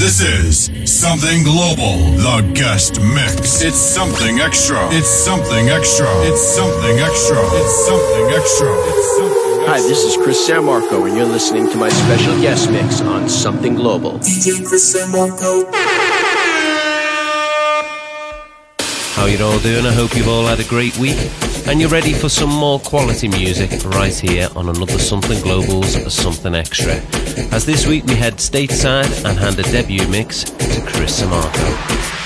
This is Something Global, the guest mix. It's something extra. It's something extra. It's something extra. It's something extra. It's something Hi, this is Chris Sammarco, and you're listening to my special guest mix on Something Global. DJ Chris Sammarco. How you all doing? I hope you've all had a great week and you're ready for some more quality music right here on another Something Global's Something Extra. As this week we head stateside and hand a debut mix to Chris Sammarco.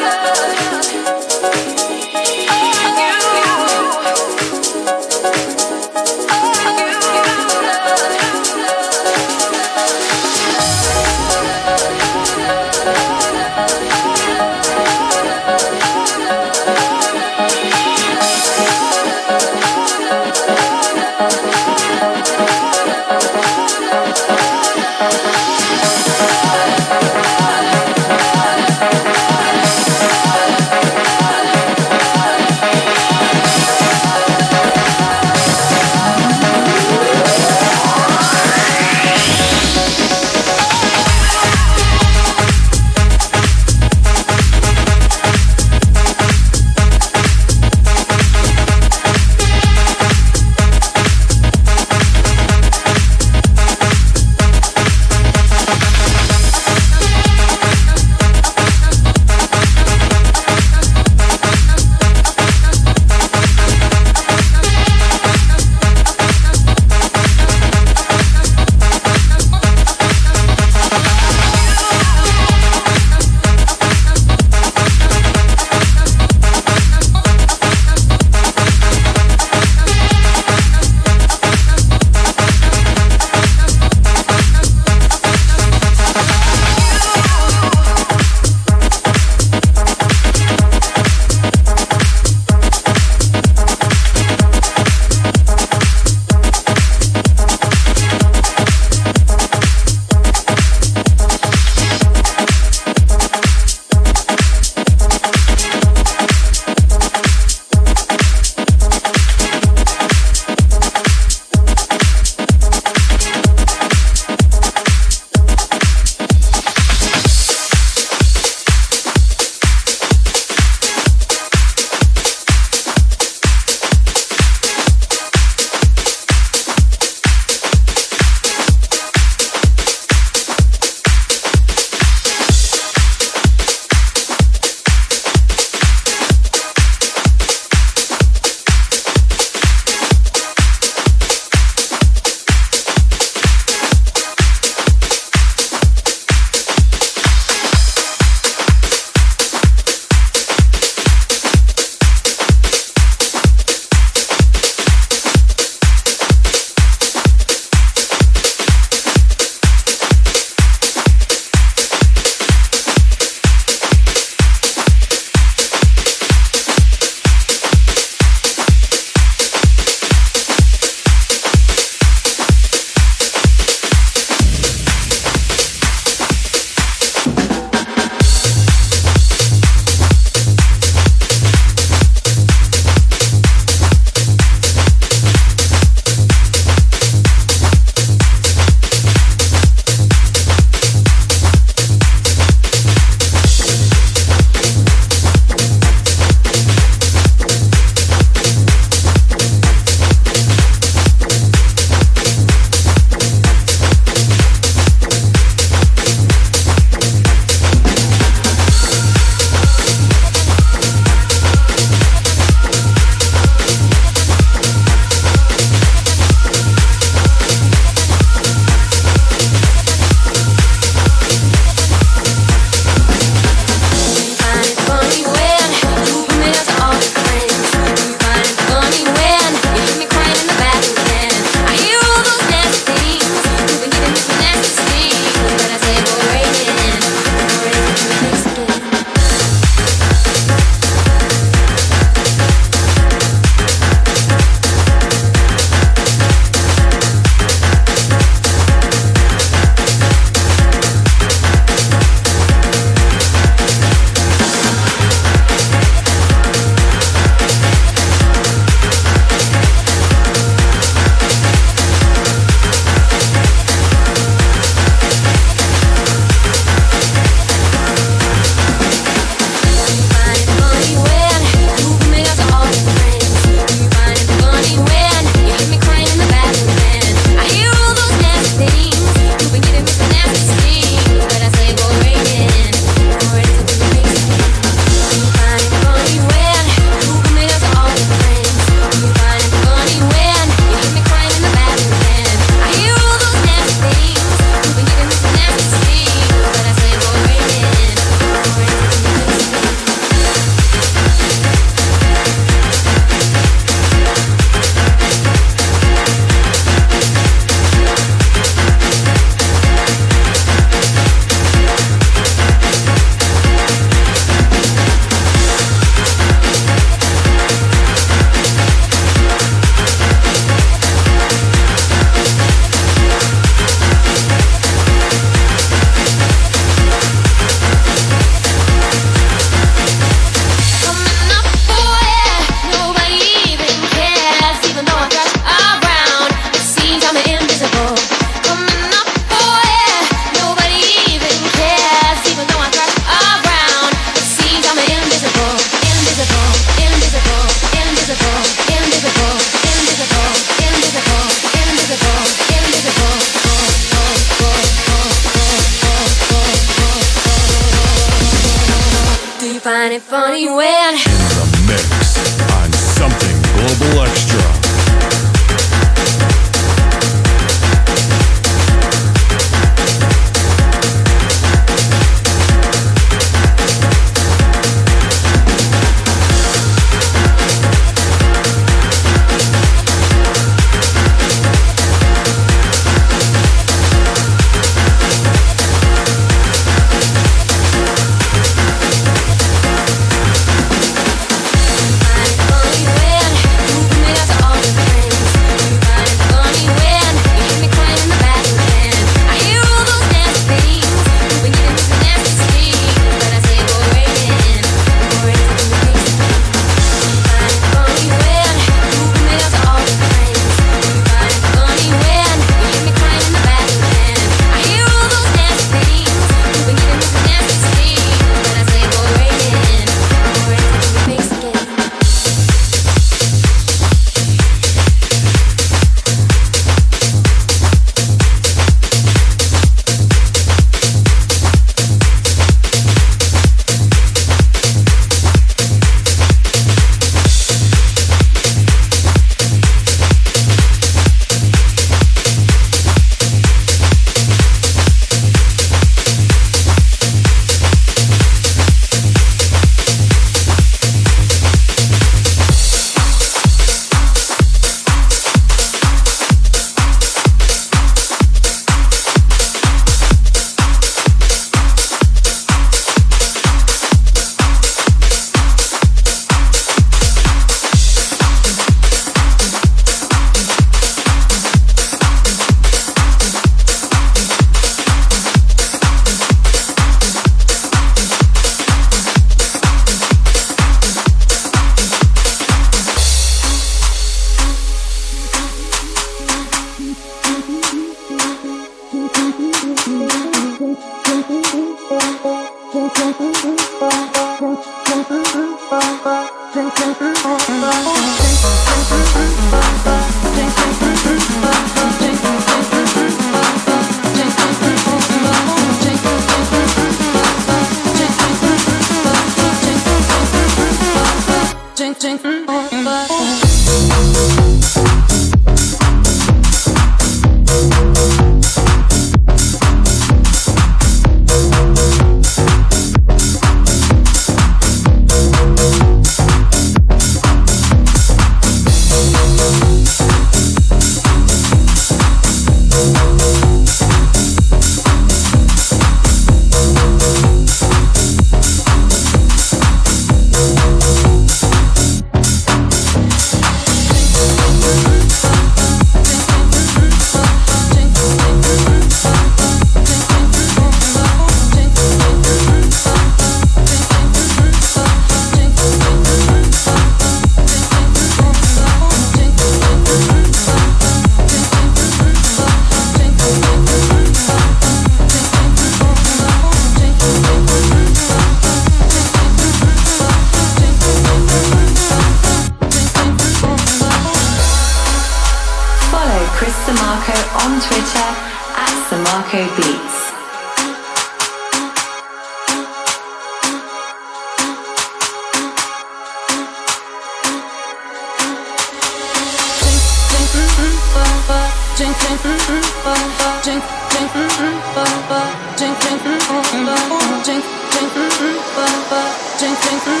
Drink, drink, mm,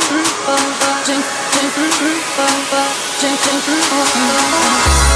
mm,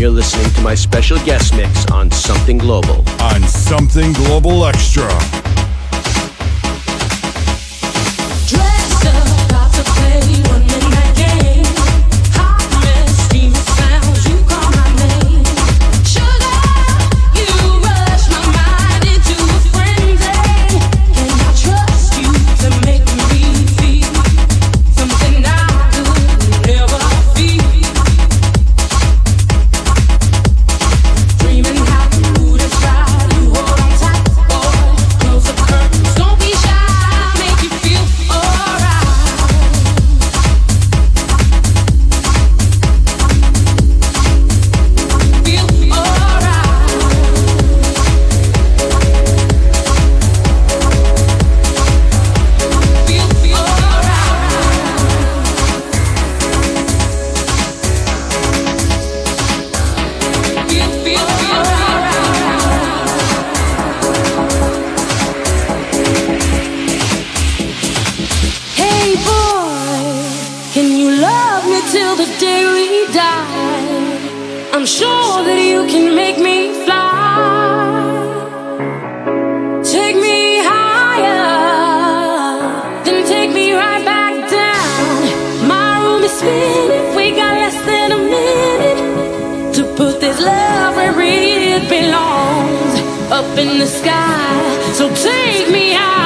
you're listening to my special guest mix on Something Global. On Something Global Extra. day we die, I'm sure that you can make me fly. Take me higher, then take me right back down. My room is spinning, we got less than a minute to put this love where it belongs up in the sky. So take me out.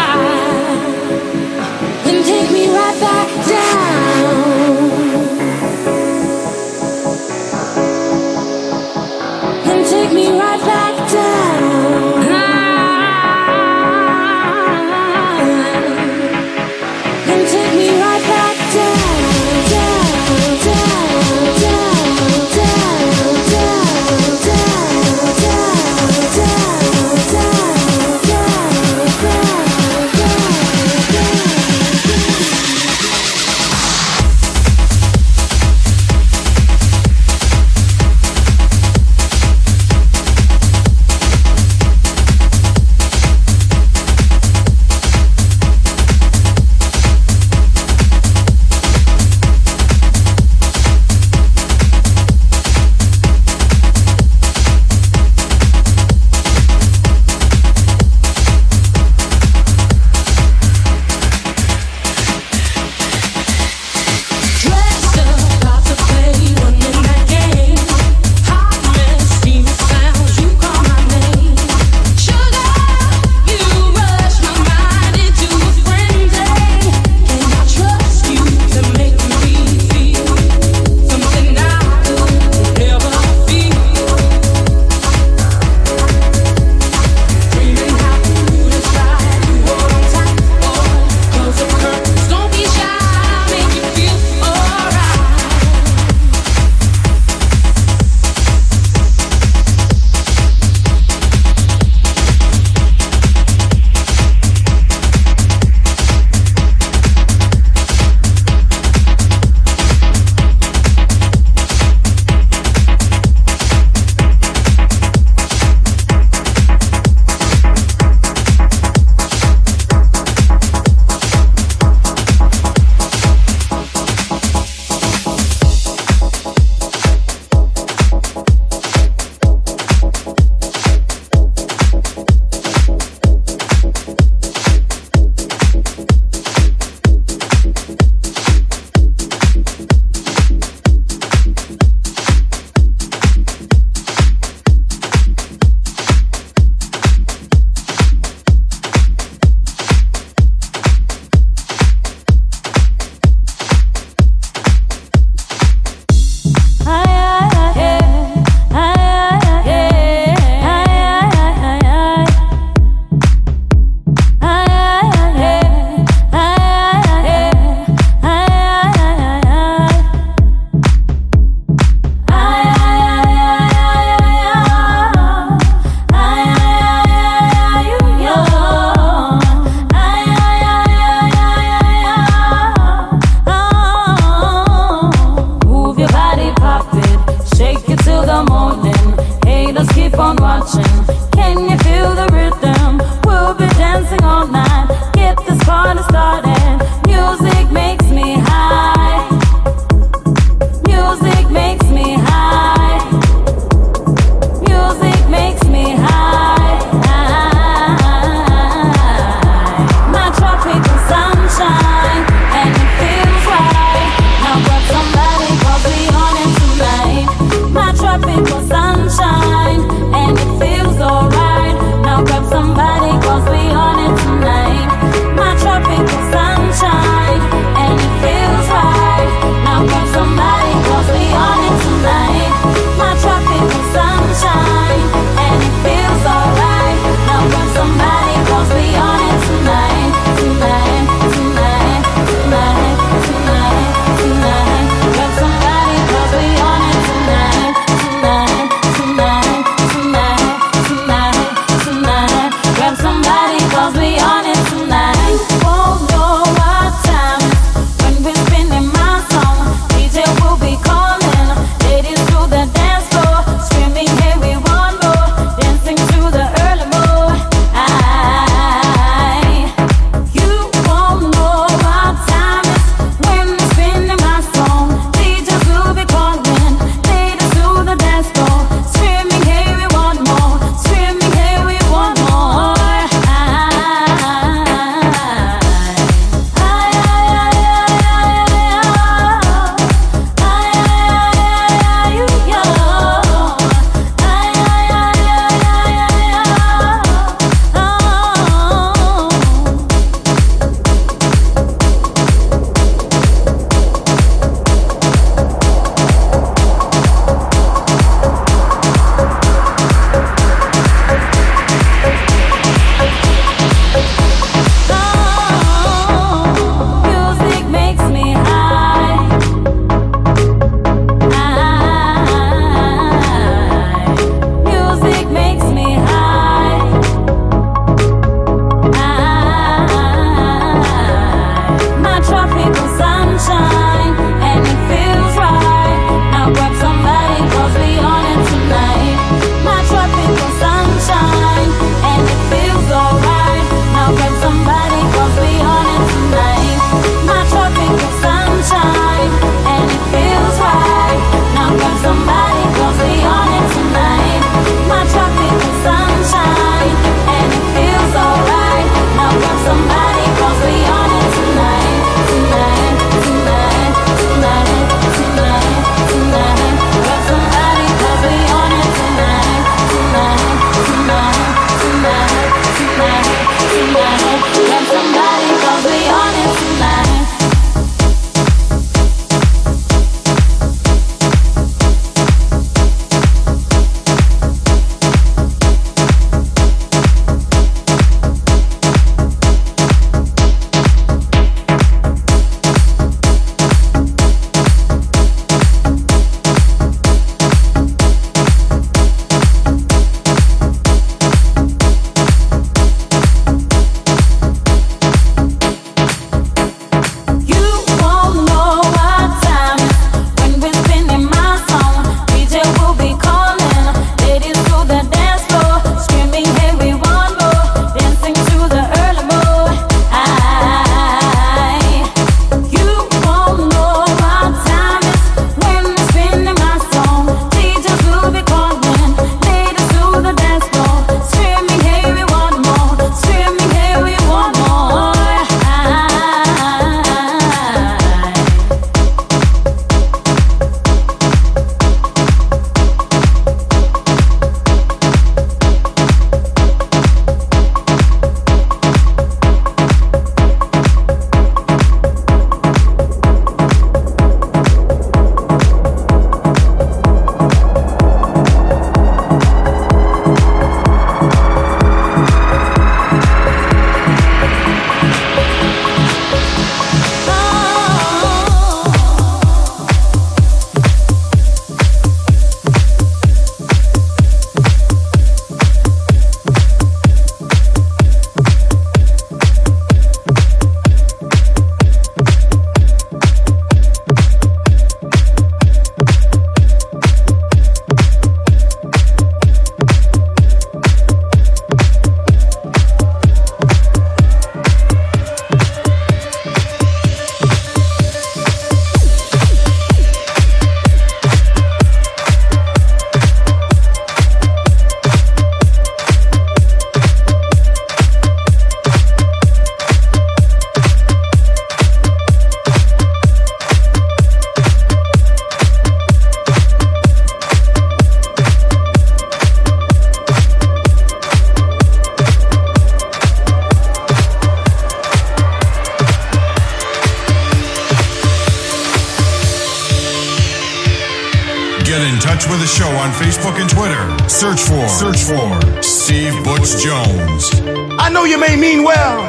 Touch with the show on Facebook and Twitter. Search for search for Steve Butch Jones. I know you may mean well.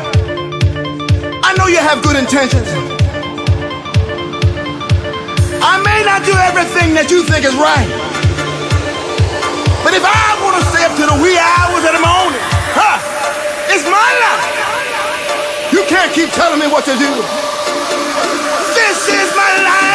I know you have good intentions. I may not do everything that you think is right. But if I want to stay up to the wee hours of the morning, huh, it's my life. You can't keep telling me what to do. This is my life,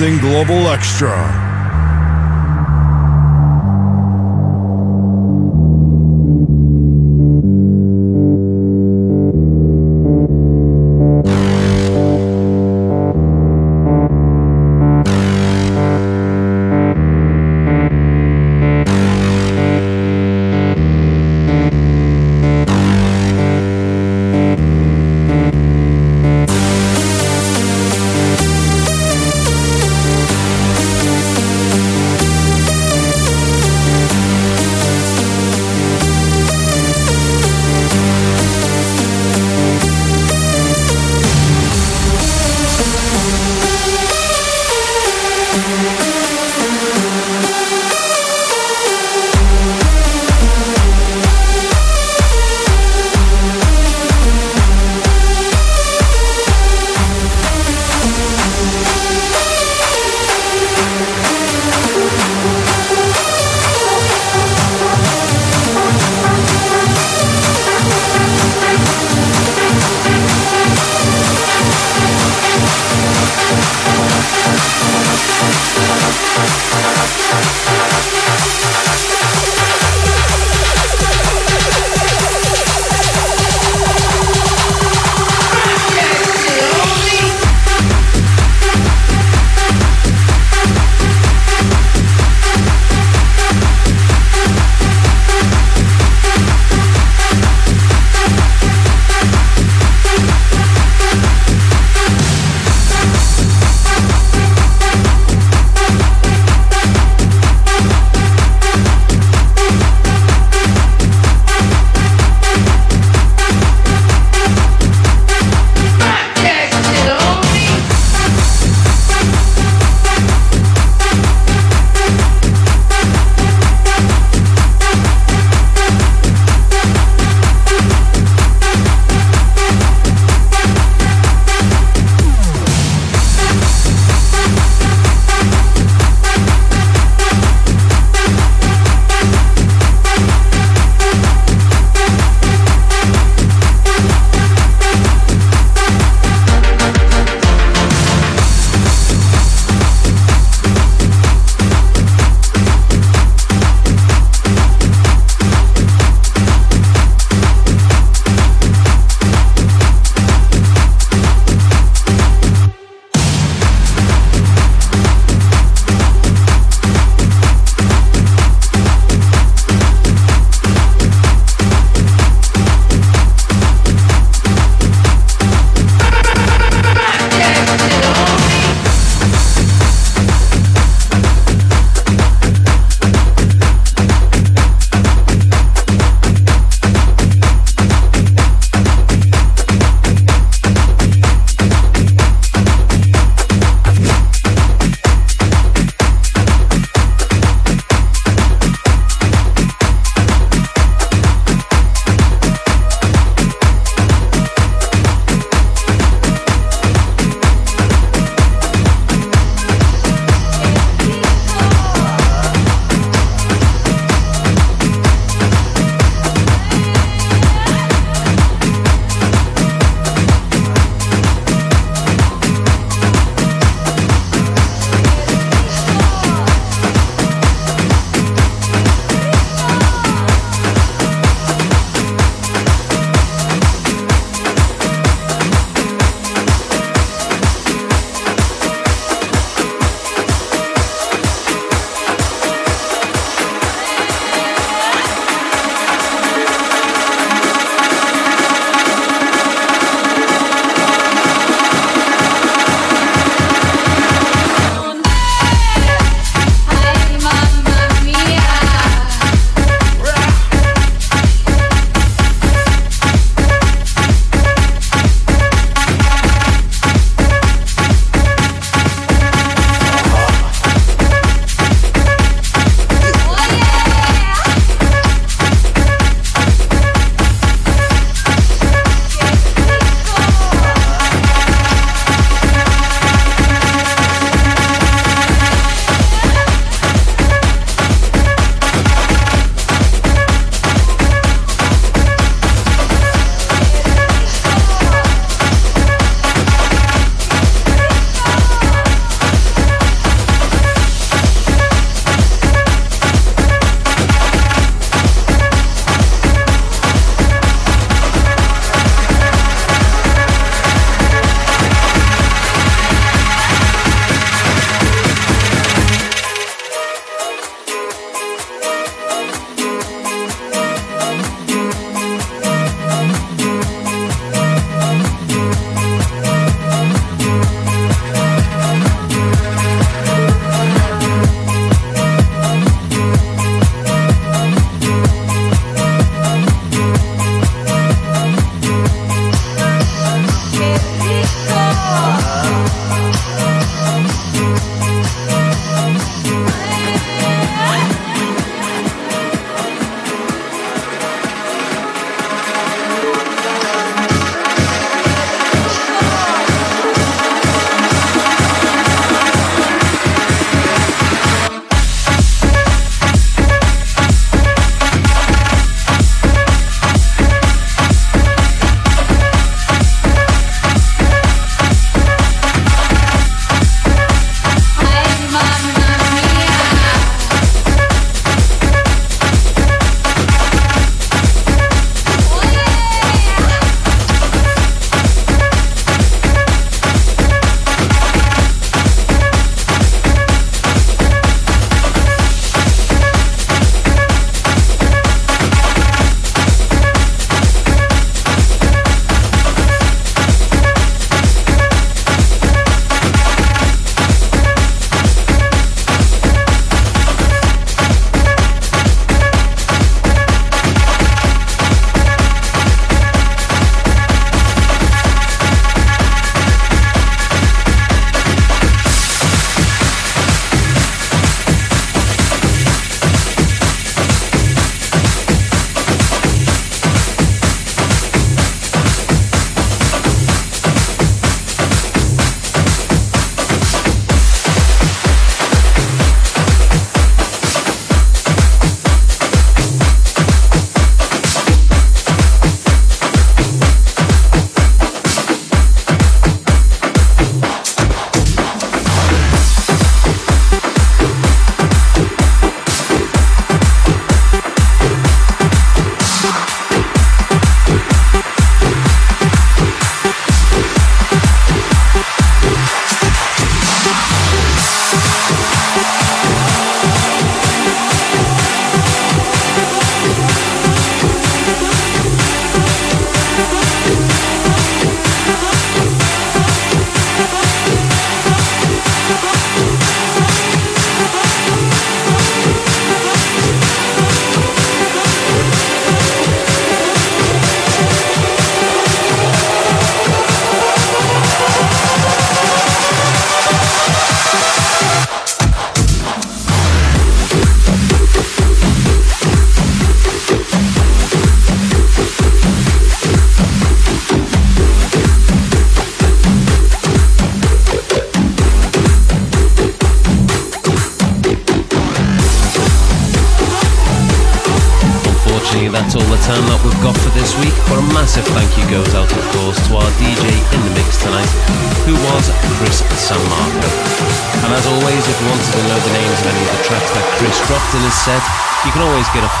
Something Global Extra. Oh.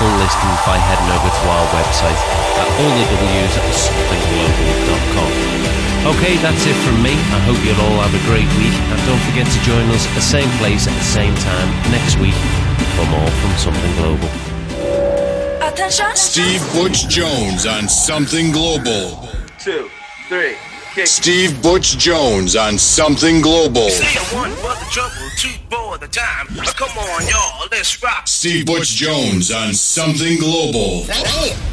Full listing by heading over to our website at allthews.somethingglobal.com. Okay, that's it from me. I hope you'll all have a great week, and don't forget to join us at the same place at the same time next week for more from Something Global. Steve Butch Jones on Something Global. Two, three, kick. Steve Butch Jones on Something Global. Say one for the trouble, two for the time. Come on, y'all, let's rock. Steve Butch Jones on Something Global. Damn.